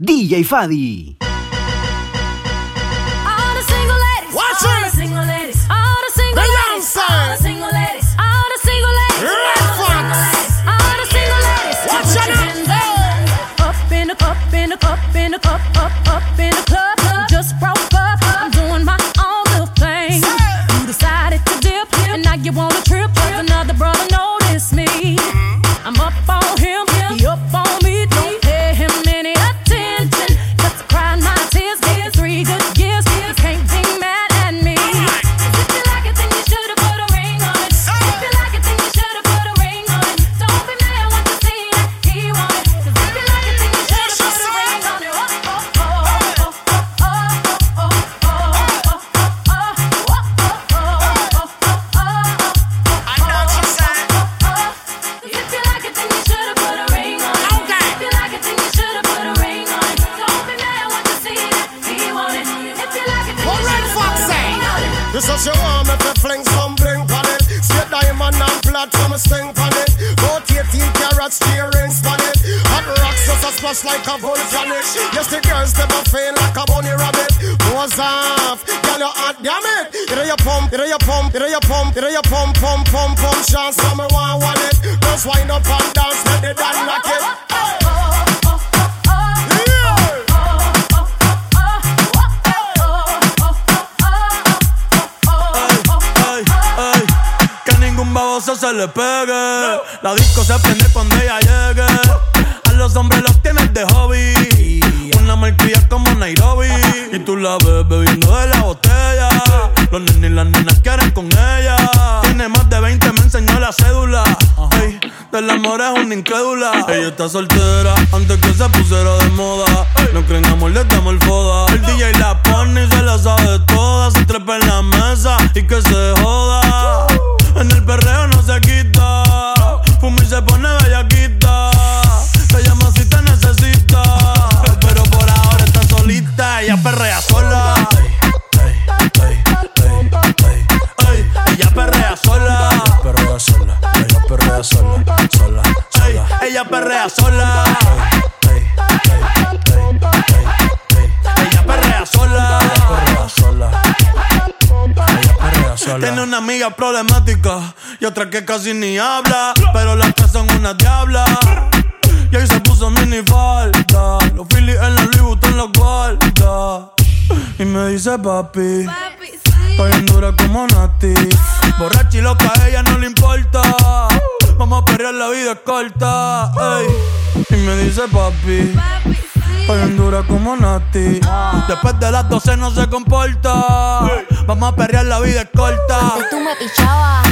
DJ Fadi. All the the. le pegue. La disco se prende cuando ella llegue. A los hombres los tienes de hobby. Una marquilla como Nairobi. Y tú la ves bebiendo de la botella. Los nenes y las nenas quieren con ella. Tiene más de 20, me enseñó la cédula. Ey, del amor es una incrédula. Ella está soltera antes que se pusiera de casi ni habla, pero las tres son una diabla. Y ahí se puso mini falda. Los Phillies en los Louis Vuitton los guarda. Y me dice papi, papi sí. en dura como Nati. Ah. Borracha y loca, a ella no le importa. Vamos a perrear, la vida corta. Y me dice papi, papi sí. en dura como Nati. Después de las 12 no se comporta. Vamos a perrear, la vida corta. Tú me pichabas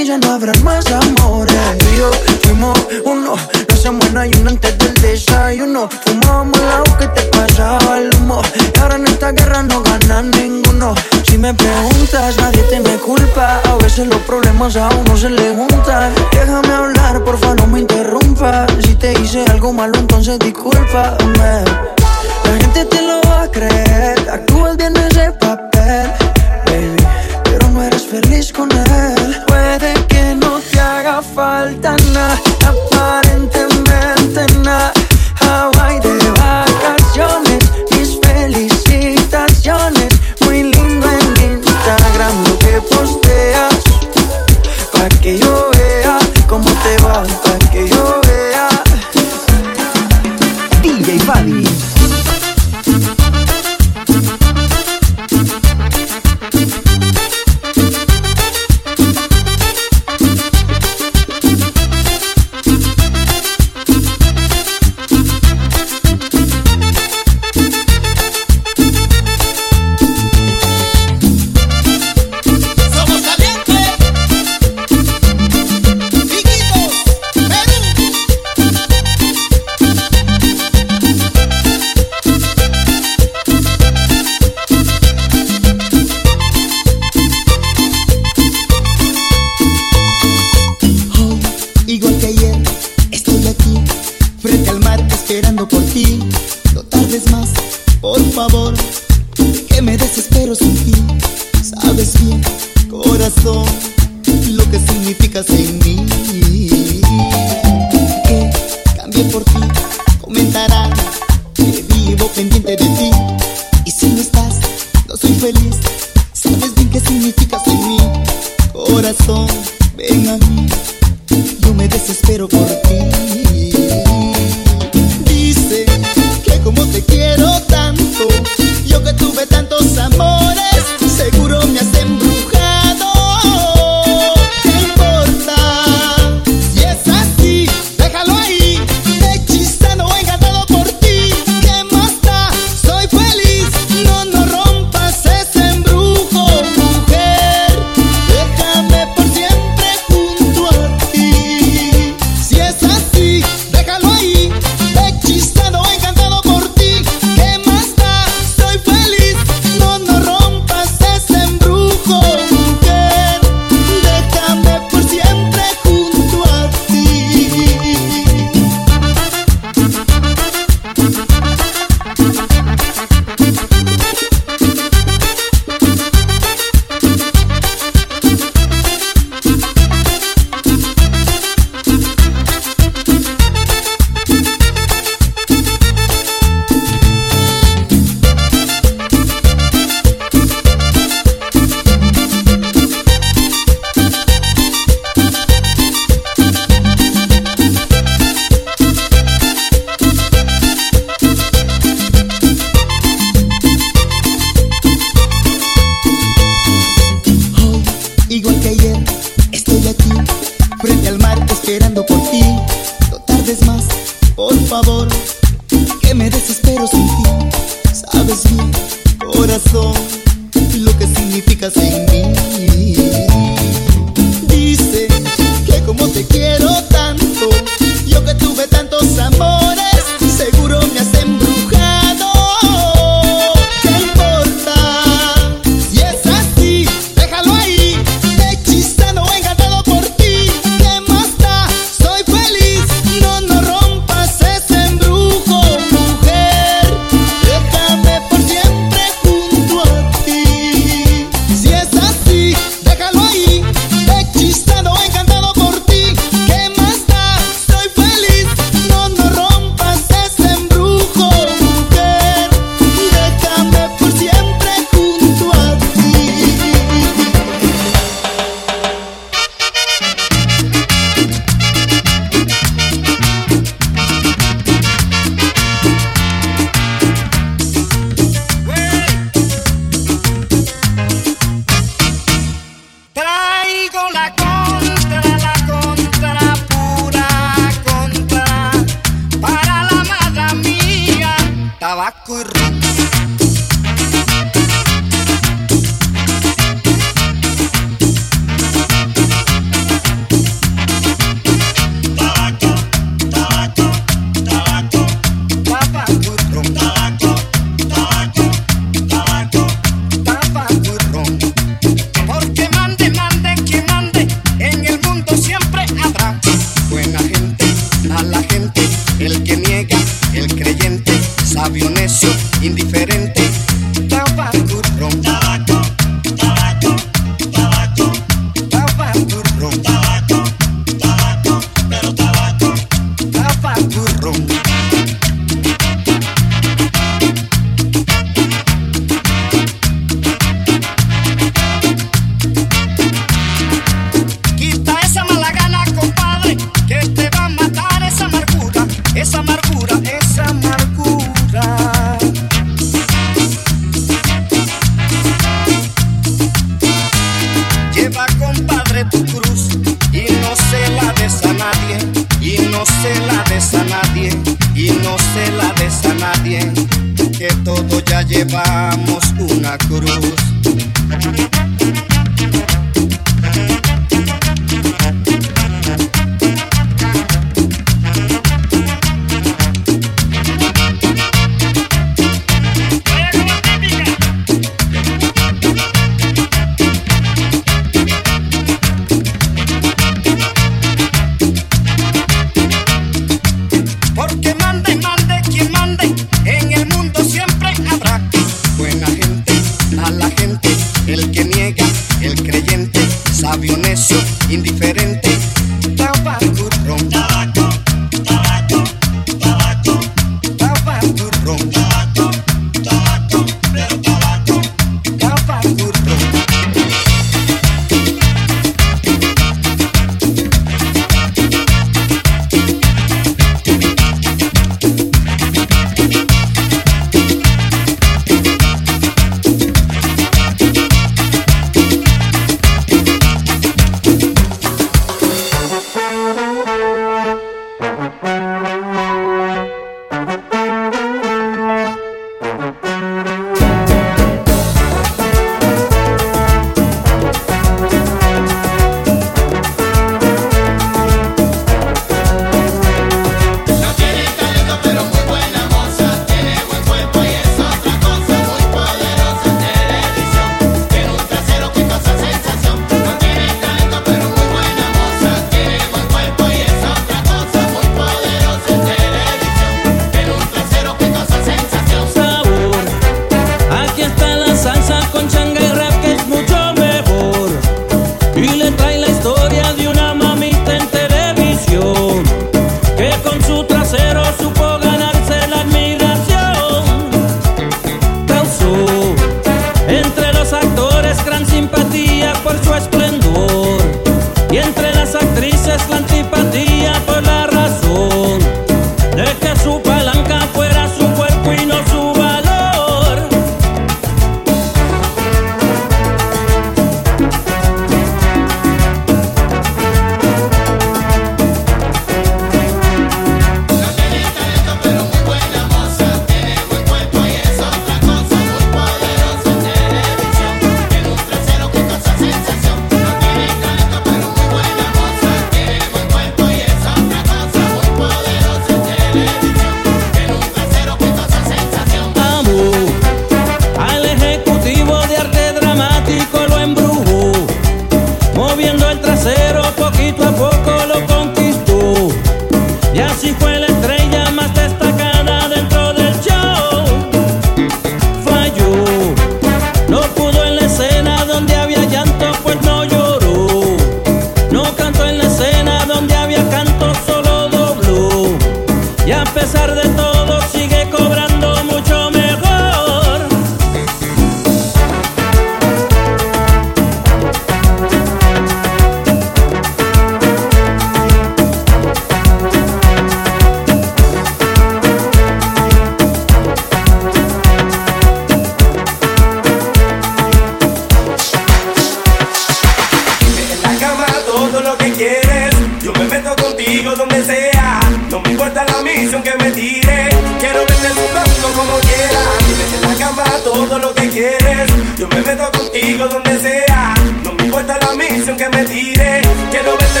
Yo me meto contigo donde sea. No me importa la misión que me tire. Quiero verte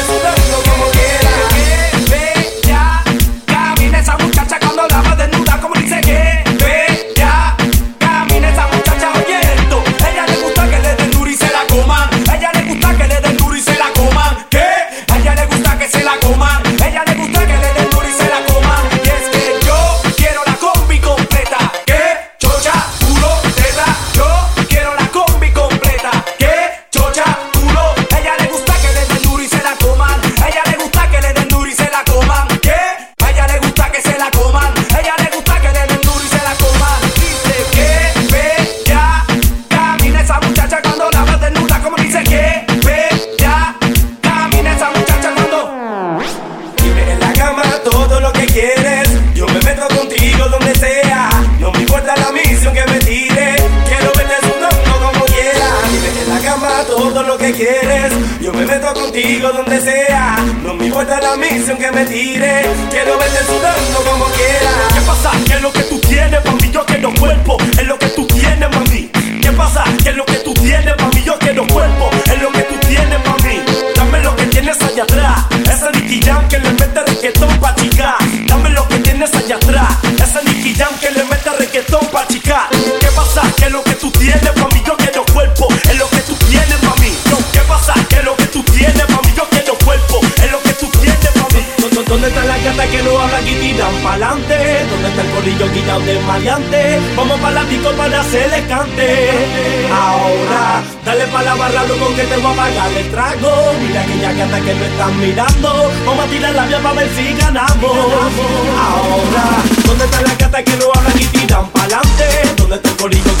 pagarle trago. Mira aquella gata que me están mirando. Vamos a tirar la vía para ver si ganamos. Ahora, ¿dónde están las gatas que no hablan y tiran pa'lante? ¿Dónde está el corillo?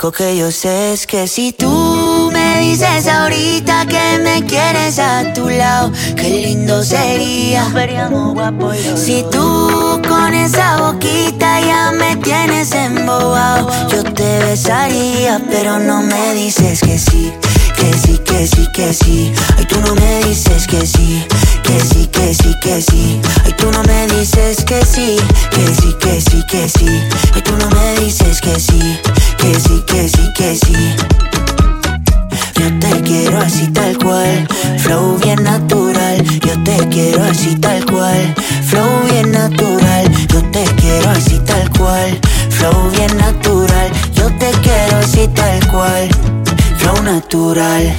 único que yo sé es que si tú me dices ahorita que me quieres a tu lado, qué lindo sería. Si tú con esa boquita ya me tienes embobado, yo te besaría, pero no me dices que sí. Que sí, que sí, que sí. Ay, tú no me dices que sí. Que sí, que sí, que sí. Ay, tú no me dices que sí. Que sí, que sí, que sí. Ay, tú no me dices que sí que sí, que sí, que sí. Yo te quiero así tal cual, flow bien natural. Yo te quiero así tal cual, flow bien natural. Yo te quiero así tal cual, flow bien natural. Yo te quiero así tal cual, flow natural.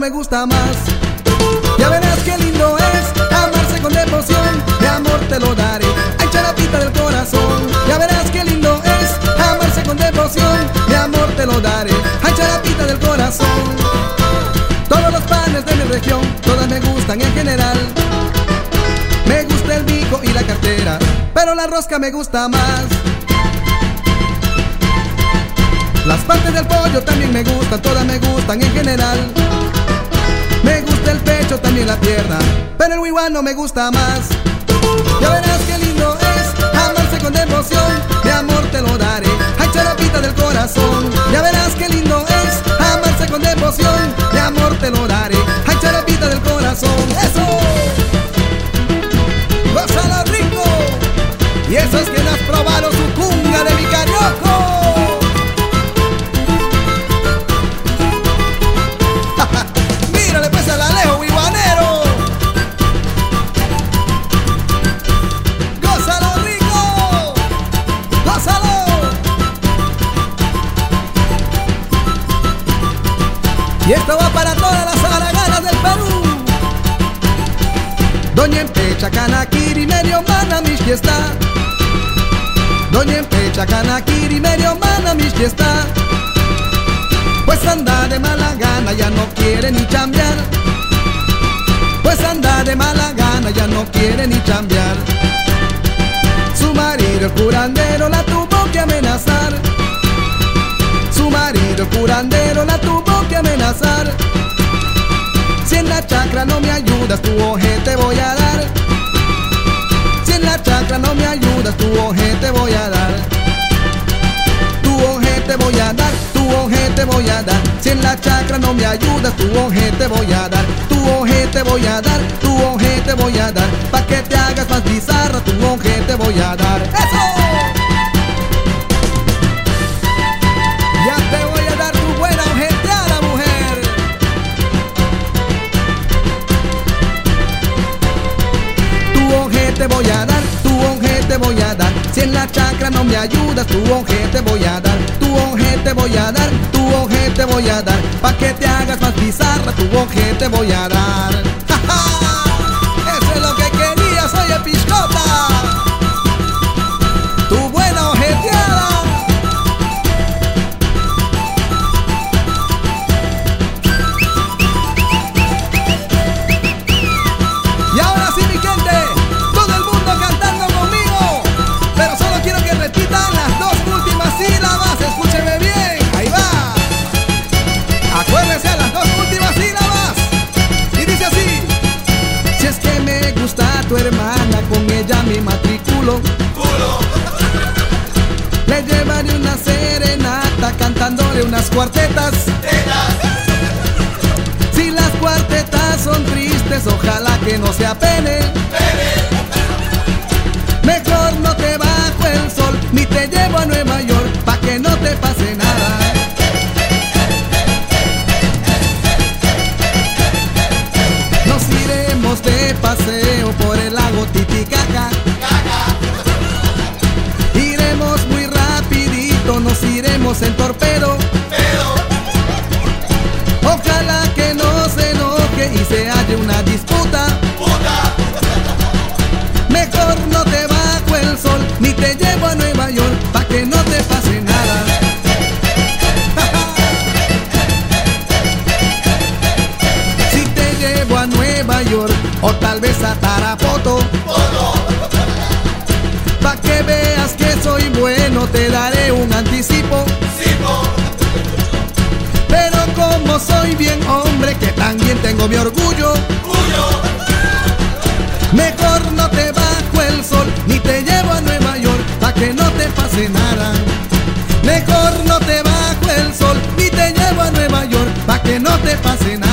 Me gusta más. Ya verás qué lindo es amarse con devoción, de amor te lo daré, ay charapita del corazón. Ya verás qué lindo es amarse con devoción, de amor te lo daré, ay charapita del corazón. Todos los panes de mi región, todas me gustan en general. Me gusta el bico y la cartera, pero la rosca me gusta más. Las partes del pollo también me gustan, todas me gustan en general. Gusta el pecho, también la pierna, pero el no me gusta más. Ya verás qué lindo es amarse con devoción, de amor te lo daré, ay charapita del corazón. Ya verás qué lindo es amarse con devoción, de amor te lo daré, ay charapita del corazón. Eso, gózalo rico, y eso es que no has probado su cunga de mi carioco. Fiesta. Doña Empecha, Canakiri, medio mana fiesta. Pues anda de mala gana, ya no quiere ni chambear. Pues anda de mala gana, ya no quiere ni chambear. Su marido, curandero, la tuvo que amenazar. Su marido, curandero, la tuvo que amenazar. Si en la chacra no me ayudas, tu ojete voy a dar. Chacra no me ayudas, tu ojete voy a dar. Tu ojete voy a dar, tu ojete voy a dar. Si en la chacra no me ayudas, tu ojete voy a dar. Tu ojete voy a dar, tu ojete voy a dar. Pa' que te hagas más bizarra, tu ojete voy a dar. ¡Eso! Ya te voy a dar en la chacra no me ayudas, tu ojete voy a dar. Tu ojete voy a dar, tu ojete voy a dar. Pa' que te hagas más bizarra, tu ojete voy a dar. ¡Ja! Eso es lo matriculo. Le llevaré una serenata cantándole unas cuartetas. Si las cuartetas son tristes, ojalá que no se apene. Mejor no te bajo el sol, ni te llevo a Nueva York, pa' que no te pase nada. Nos iremos de paseo por el lago Titicaca. Iremos en torpedo. Ojalá que no se enoje y se halle una disputa. Mejor no te bajo el sol, ni te llevo a Nueva York, pa' que no te pase nada. Si te llevo a Nueva York, o tal vez a Tarapoto. Pa' que veas que soy bueno, te daré un anticipo. soy bien hombre, que también tengo mi orgullo. Mejor no te bajo el sol, ni te llevo a Nueva York, pa' que no te pase nada. Mejor no te bajo el sol, ni te llevo a Nueva York, pa' que no te pase nada.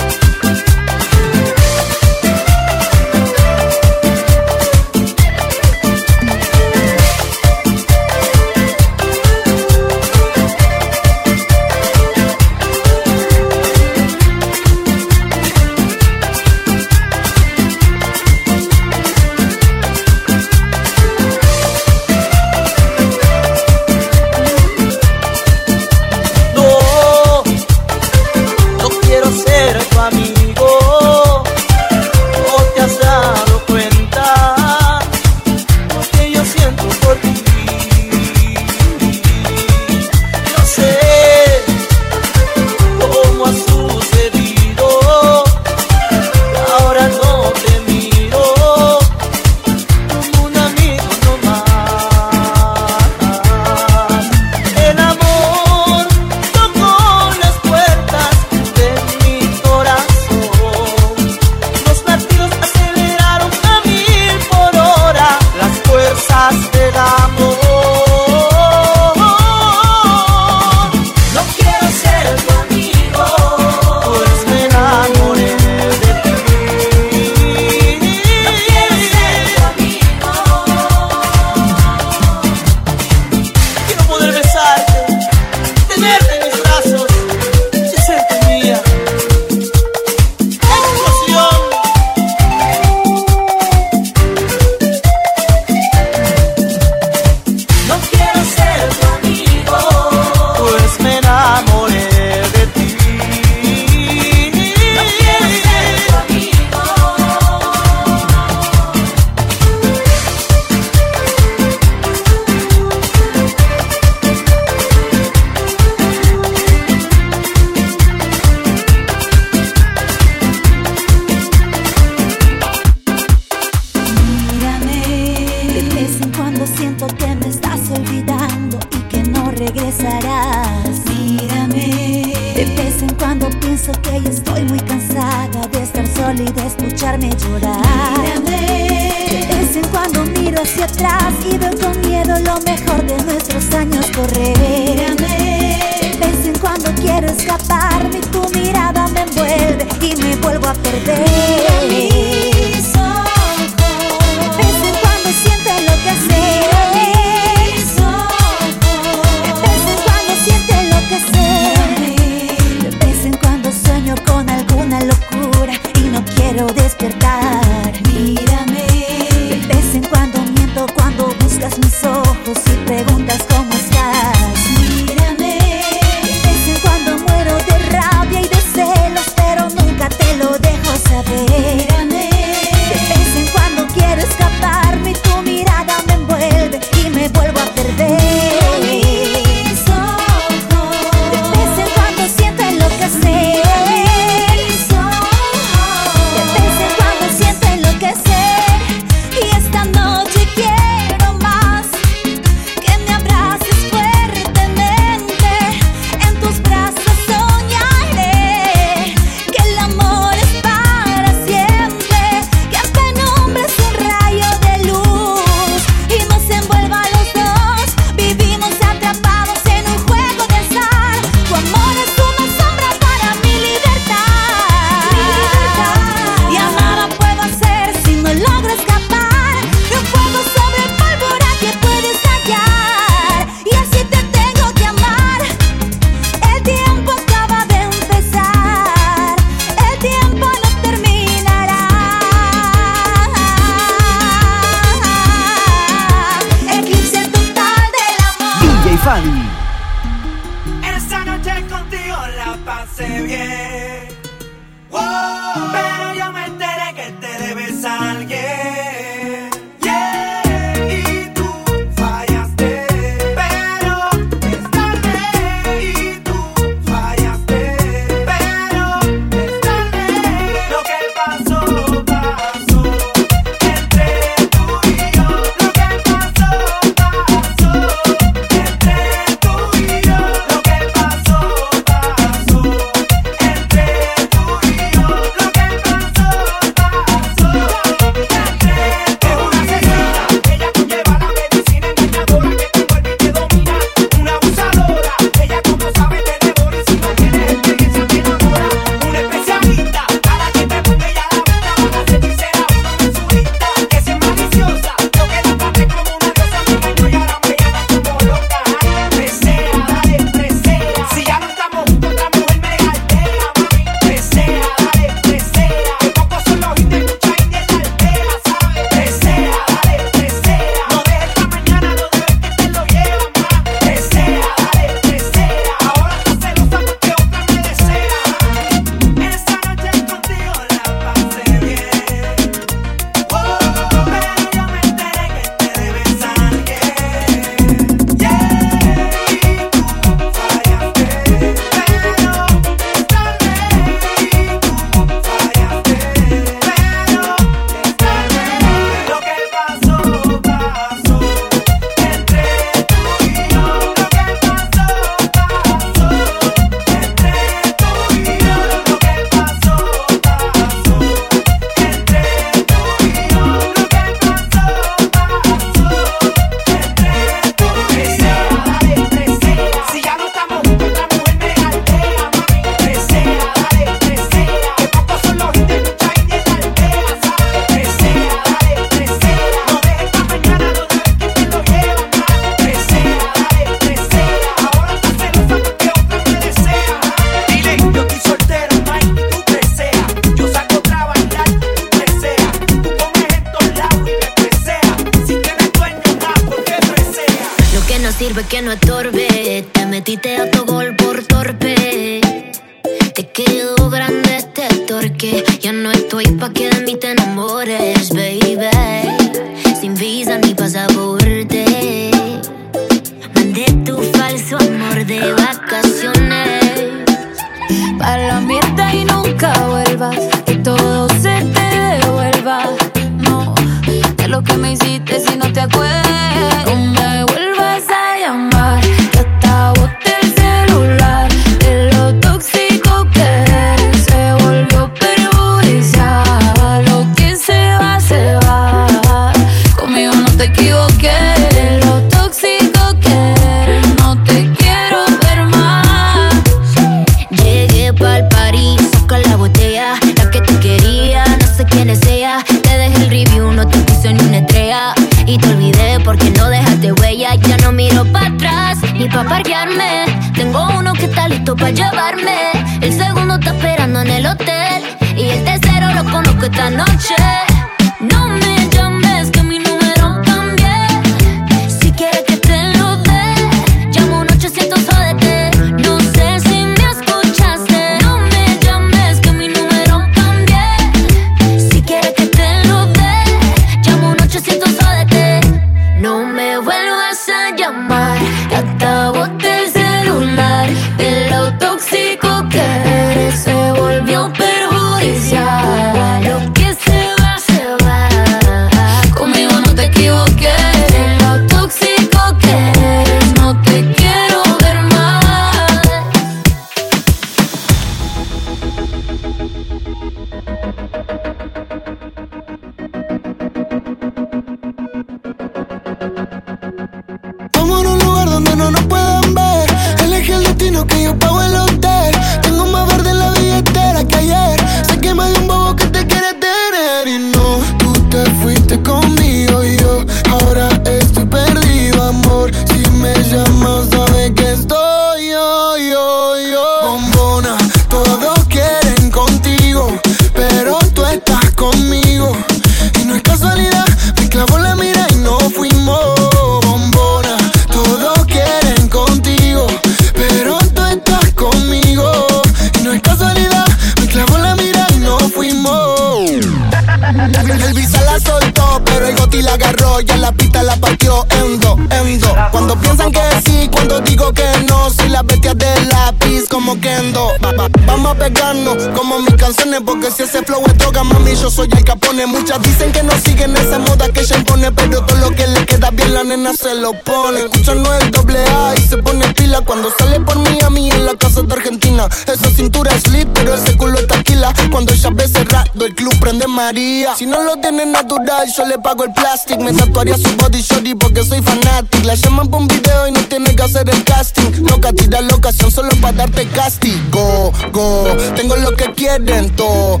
yo le pago el plastic. Me tatuaría su body shorty porque soy fanatic. La llaman por un video y no tiene que hacer el casting. Loca, tira la ocasión solo para darte castigo. Go, tengo lo que quieren todo.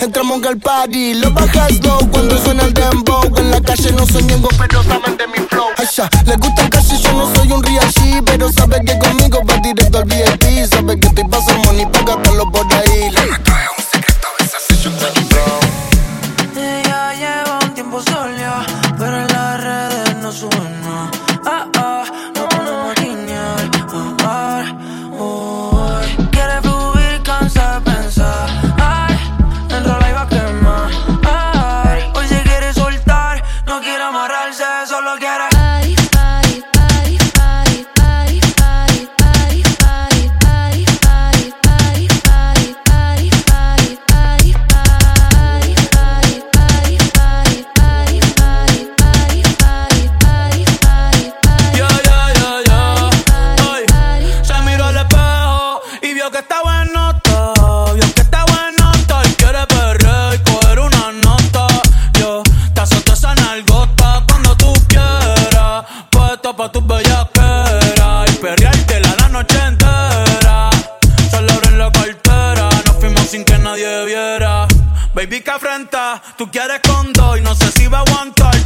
Entramos al party, lo bajas low cuando suena el dembow. En la calle no soy ñengo, pero saben de mi flow. Ay, ya, les gusta el calle, yo no soy un real G, pero sabe que conmigo va directo al VIP. Sabe que te pasa money, pa' gastarlo por ahí. Baby, que afrenta, tú quieres con dos y no sé si va a aguantar.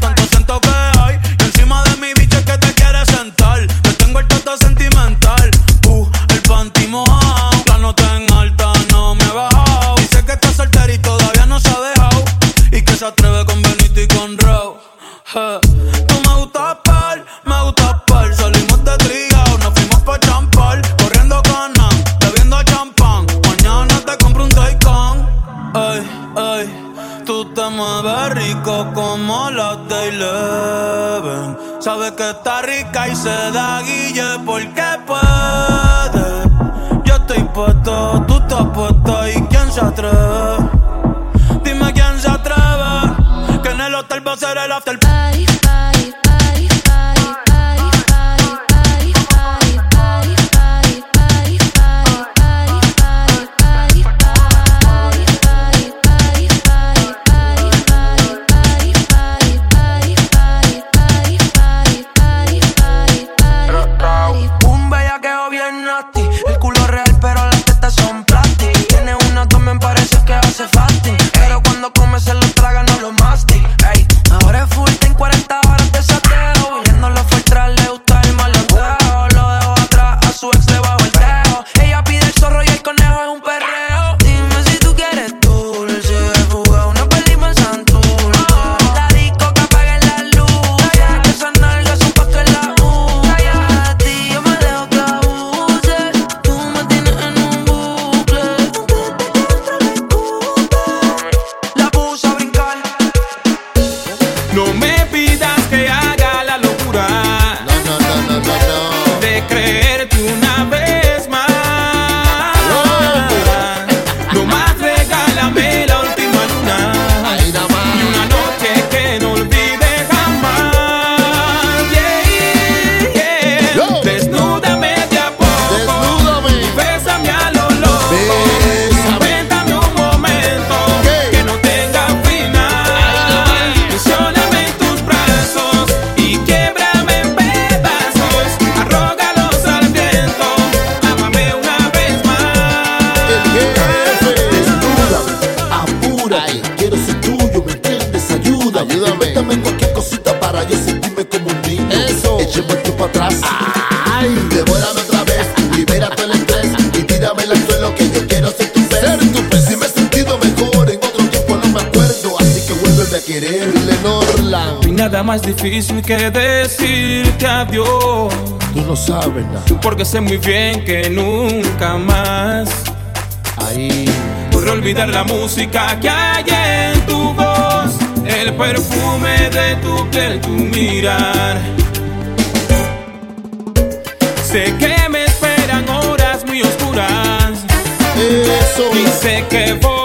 está rica y se da guille porque puede. Yo estoy puesto, tú estás puesto y quién se atreve. Dime quién se atreve, que en el hotel va a ser el after party. Porque sé muy bien que nunca más Ahí. podré olvidar la música que hay en tu voz, el perfume de tu piel, tu mirar. Sé que me esperan horas muy oscuras. Eso. Y sé que voy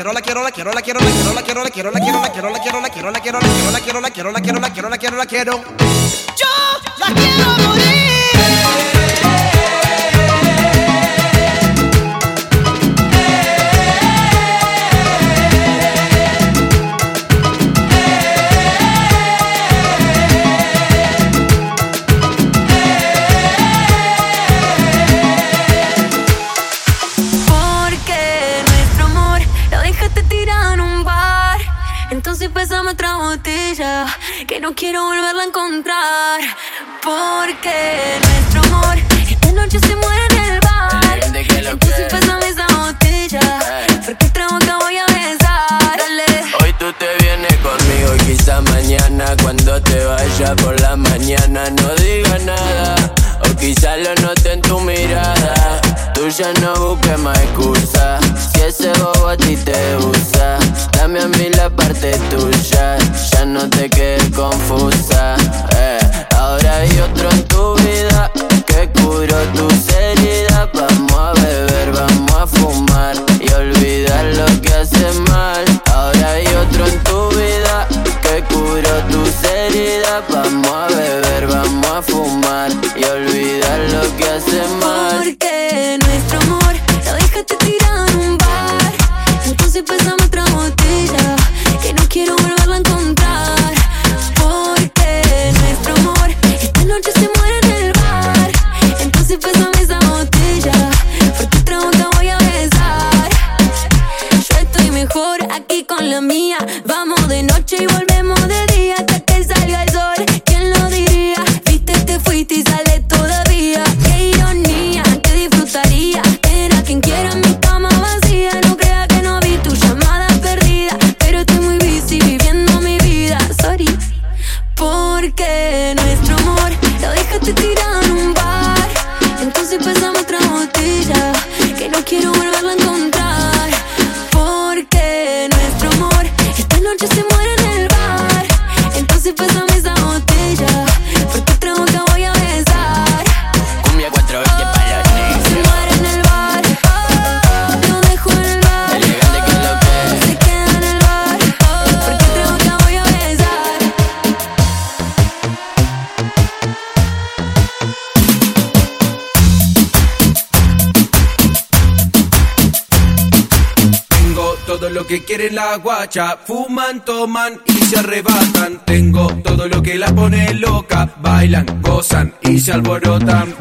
quiero, la quiero, la quiero, la quiero, la quiero, la quiero, la quiero, la quiero, la quiero, la quiero, la quiero, la quiero, la quiero, la quiero, la quiero, la quiero, la quiero, la quiero, la quiero, la quiero. Yo la quiero. Que no quiero volverla a encontrar. Porque nuestro amor esta noche se muere en el bar. Entonces pésame esa botella porque otra boca voy a besar. Dale. Hoy tú te vienes conmigo, quizá mañana cuando te vaya por la mañana no diga nada. O quizá lo note en tu mirada. Tú ya no busques más excusa. Si ese bobo a ti te usa, dame a mí la parte tuya. Ya no te quedes confusa. eh. Ahora hay otro en tu vida que curó tus heridas. Vamos a beber, vamos a fumar y olvidar lo que hace mal. Ahora hay otro en tu vida que curó tus heridas. Vamos a beber, vamos a fumar y olvidar lo que hace mal. Nuestro amor lo dejaste tirado en un bar. Entonces pésame otra botella que no quiero volverla a encontrar. Porque nuestro amor esta noche se muere en el bar. Entonces pésame esa botella porque otra boca voy a besar. Yo estoy mejor aquí con la mía. Vamos de noche y volvemos que quieren la guacha. Fuman, toman y se arrebatan. Tengo todo lo que la pone loca. Bailan, gozan y se alborotan.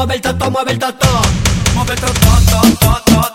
mueve el toto, mueve el toto. Mueve el toto, toto, toto.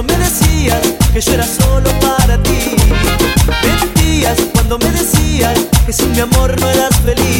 cuando me decías que yo era solo para ti. Mentías cuando me decías que sin mi amor no eras feliz.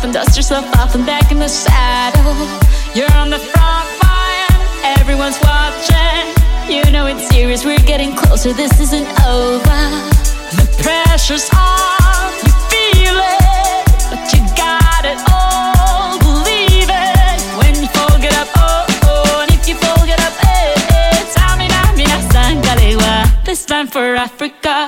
yourself and dust yourself off and back in the saddle. You're on the front line, everyone's watching. You know it's serious, we're getting closer, this isn't over. The pressure's on, you feel it, but you got it all. Believe it when you fold it up, oh oh, and if you fold it up, eh eh. Tamina, mina, sangalewa, this time for Africa.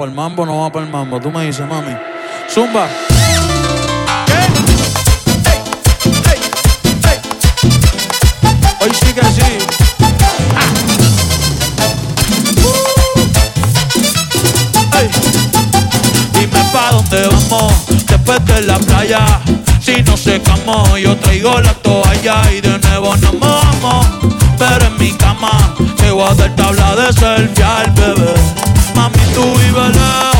para el mambo, no va para el mambo. Tú me dices, mami. Zumba. Hoy sí que sí. Ah. Dime pa' dónde vamos después de la playa. Si no se camó, yo traigo la toalla y de nuevo nos vamos. Pero en mi cama se a dar tabla de selfie al bebé. mami, tú vive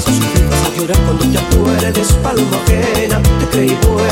vas a sufrir, vas a llorar cuando ya tú eres de ajena. Te creí buena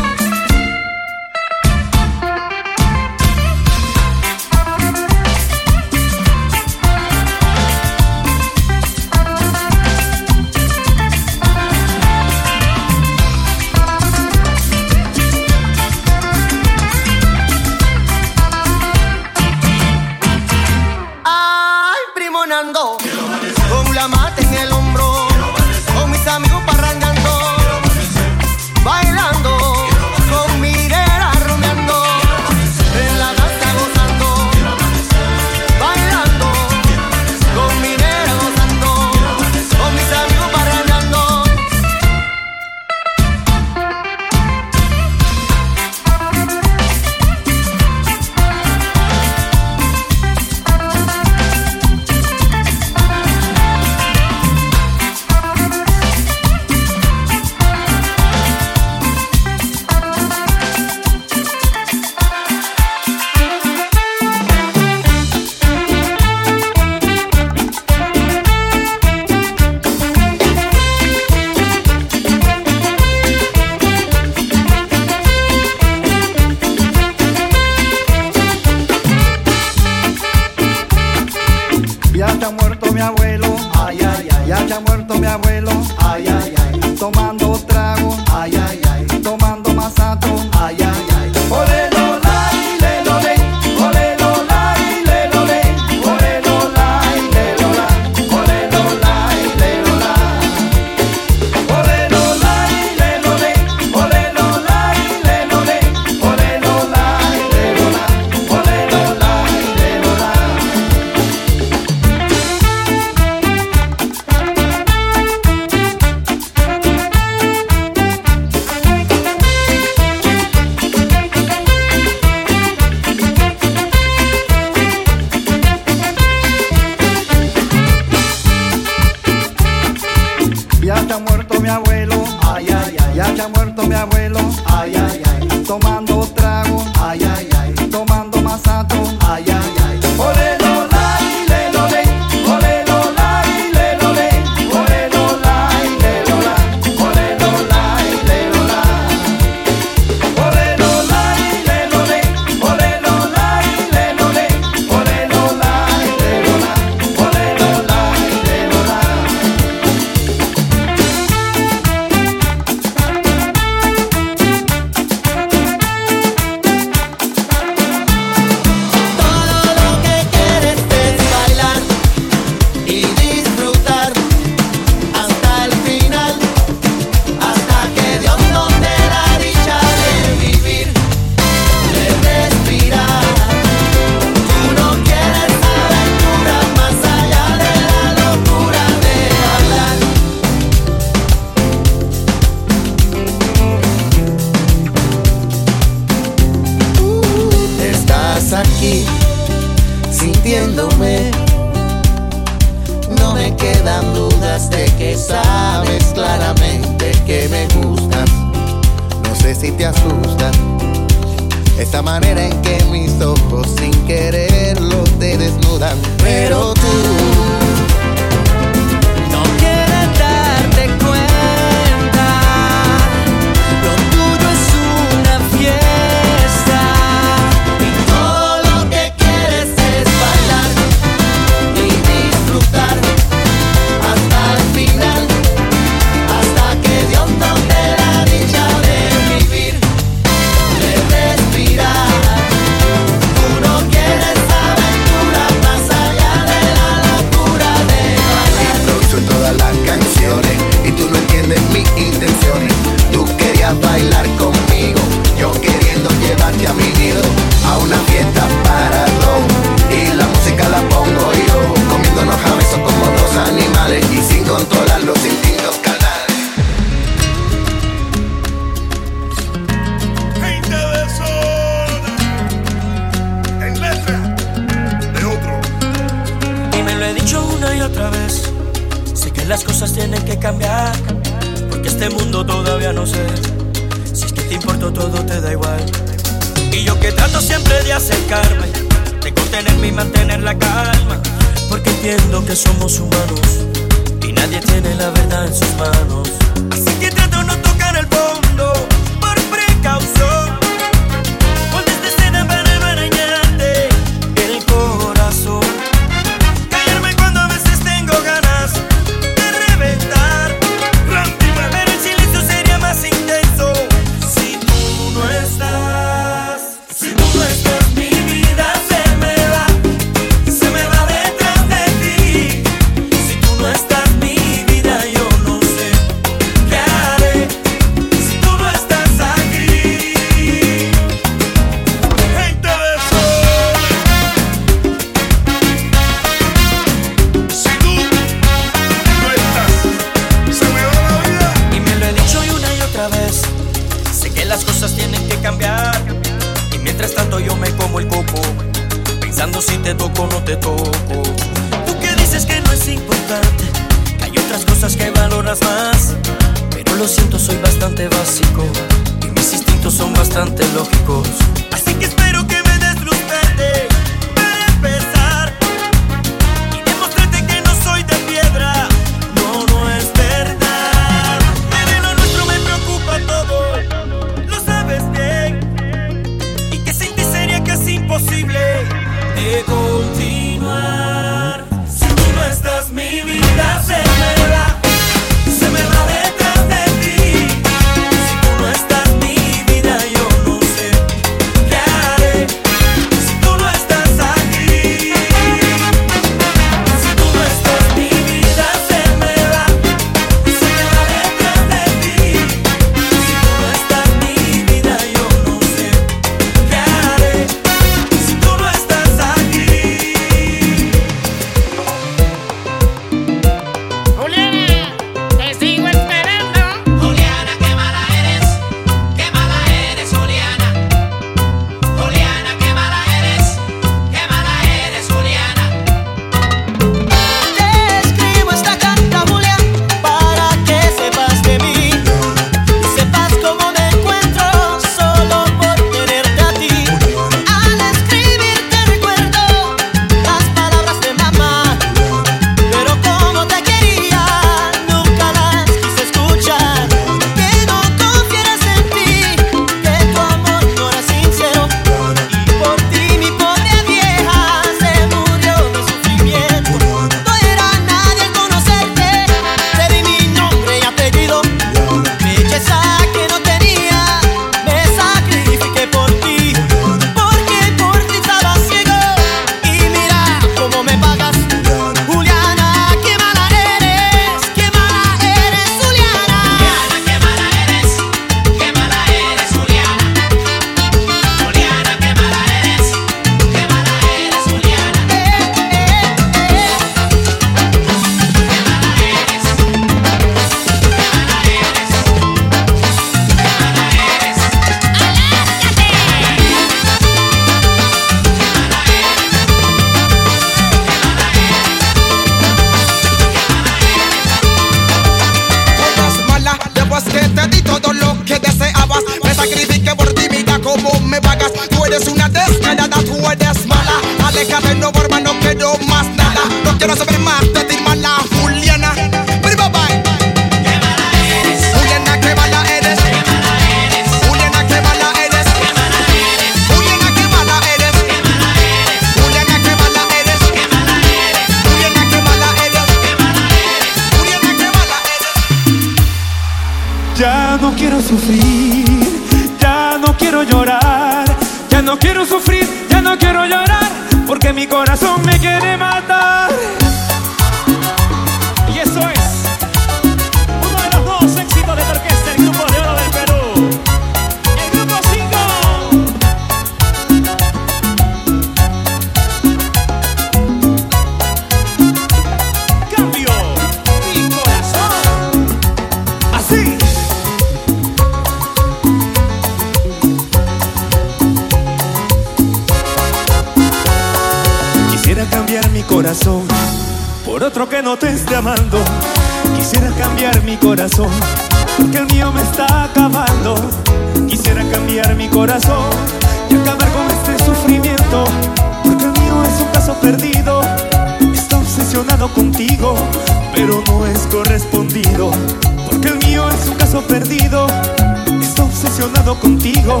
Está obsesionado contigo,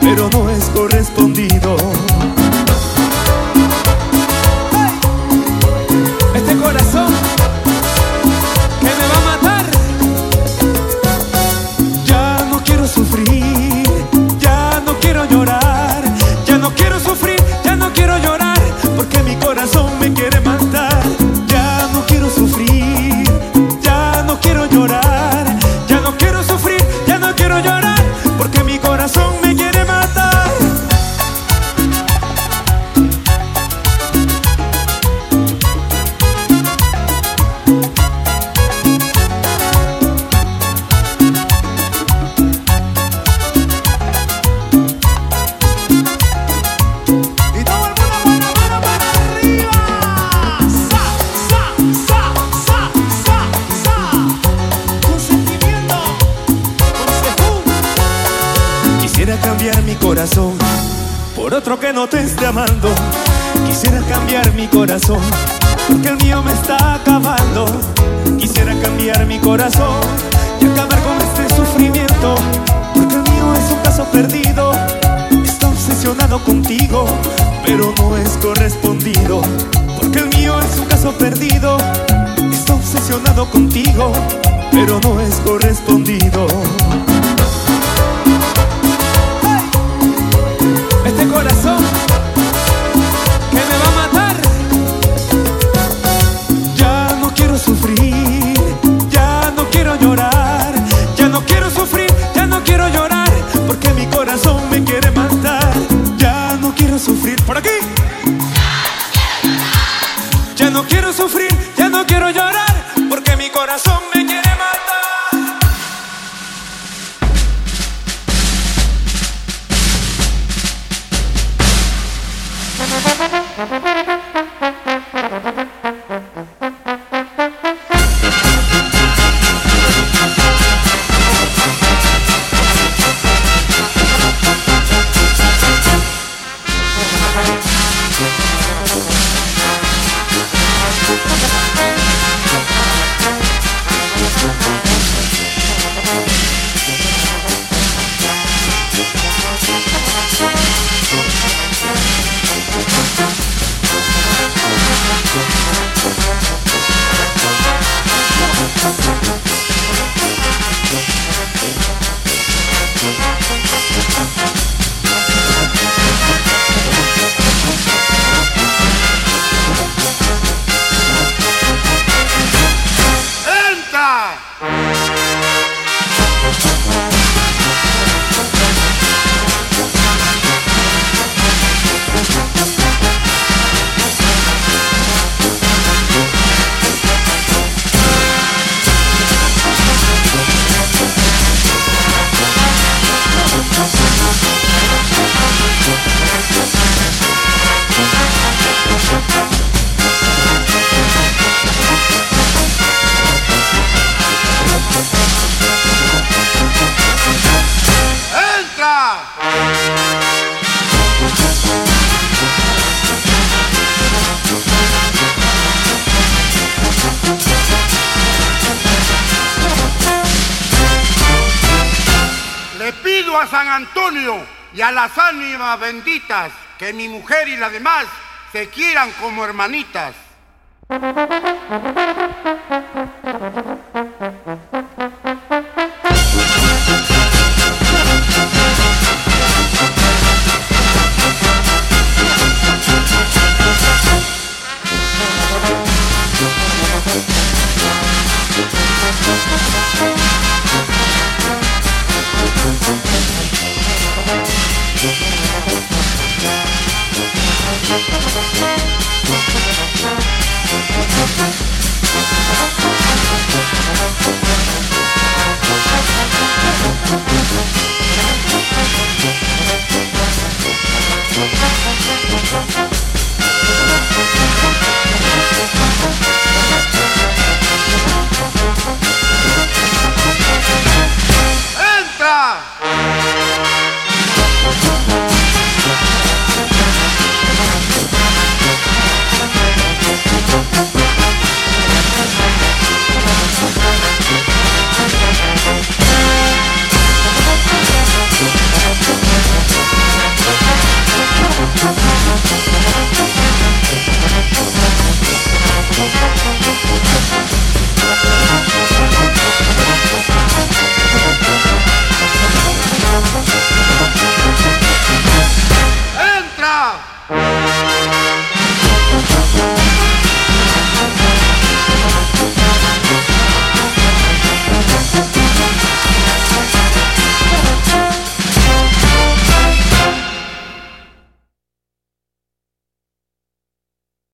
pero no es correspondido. No las demás se quieran como hermanitas.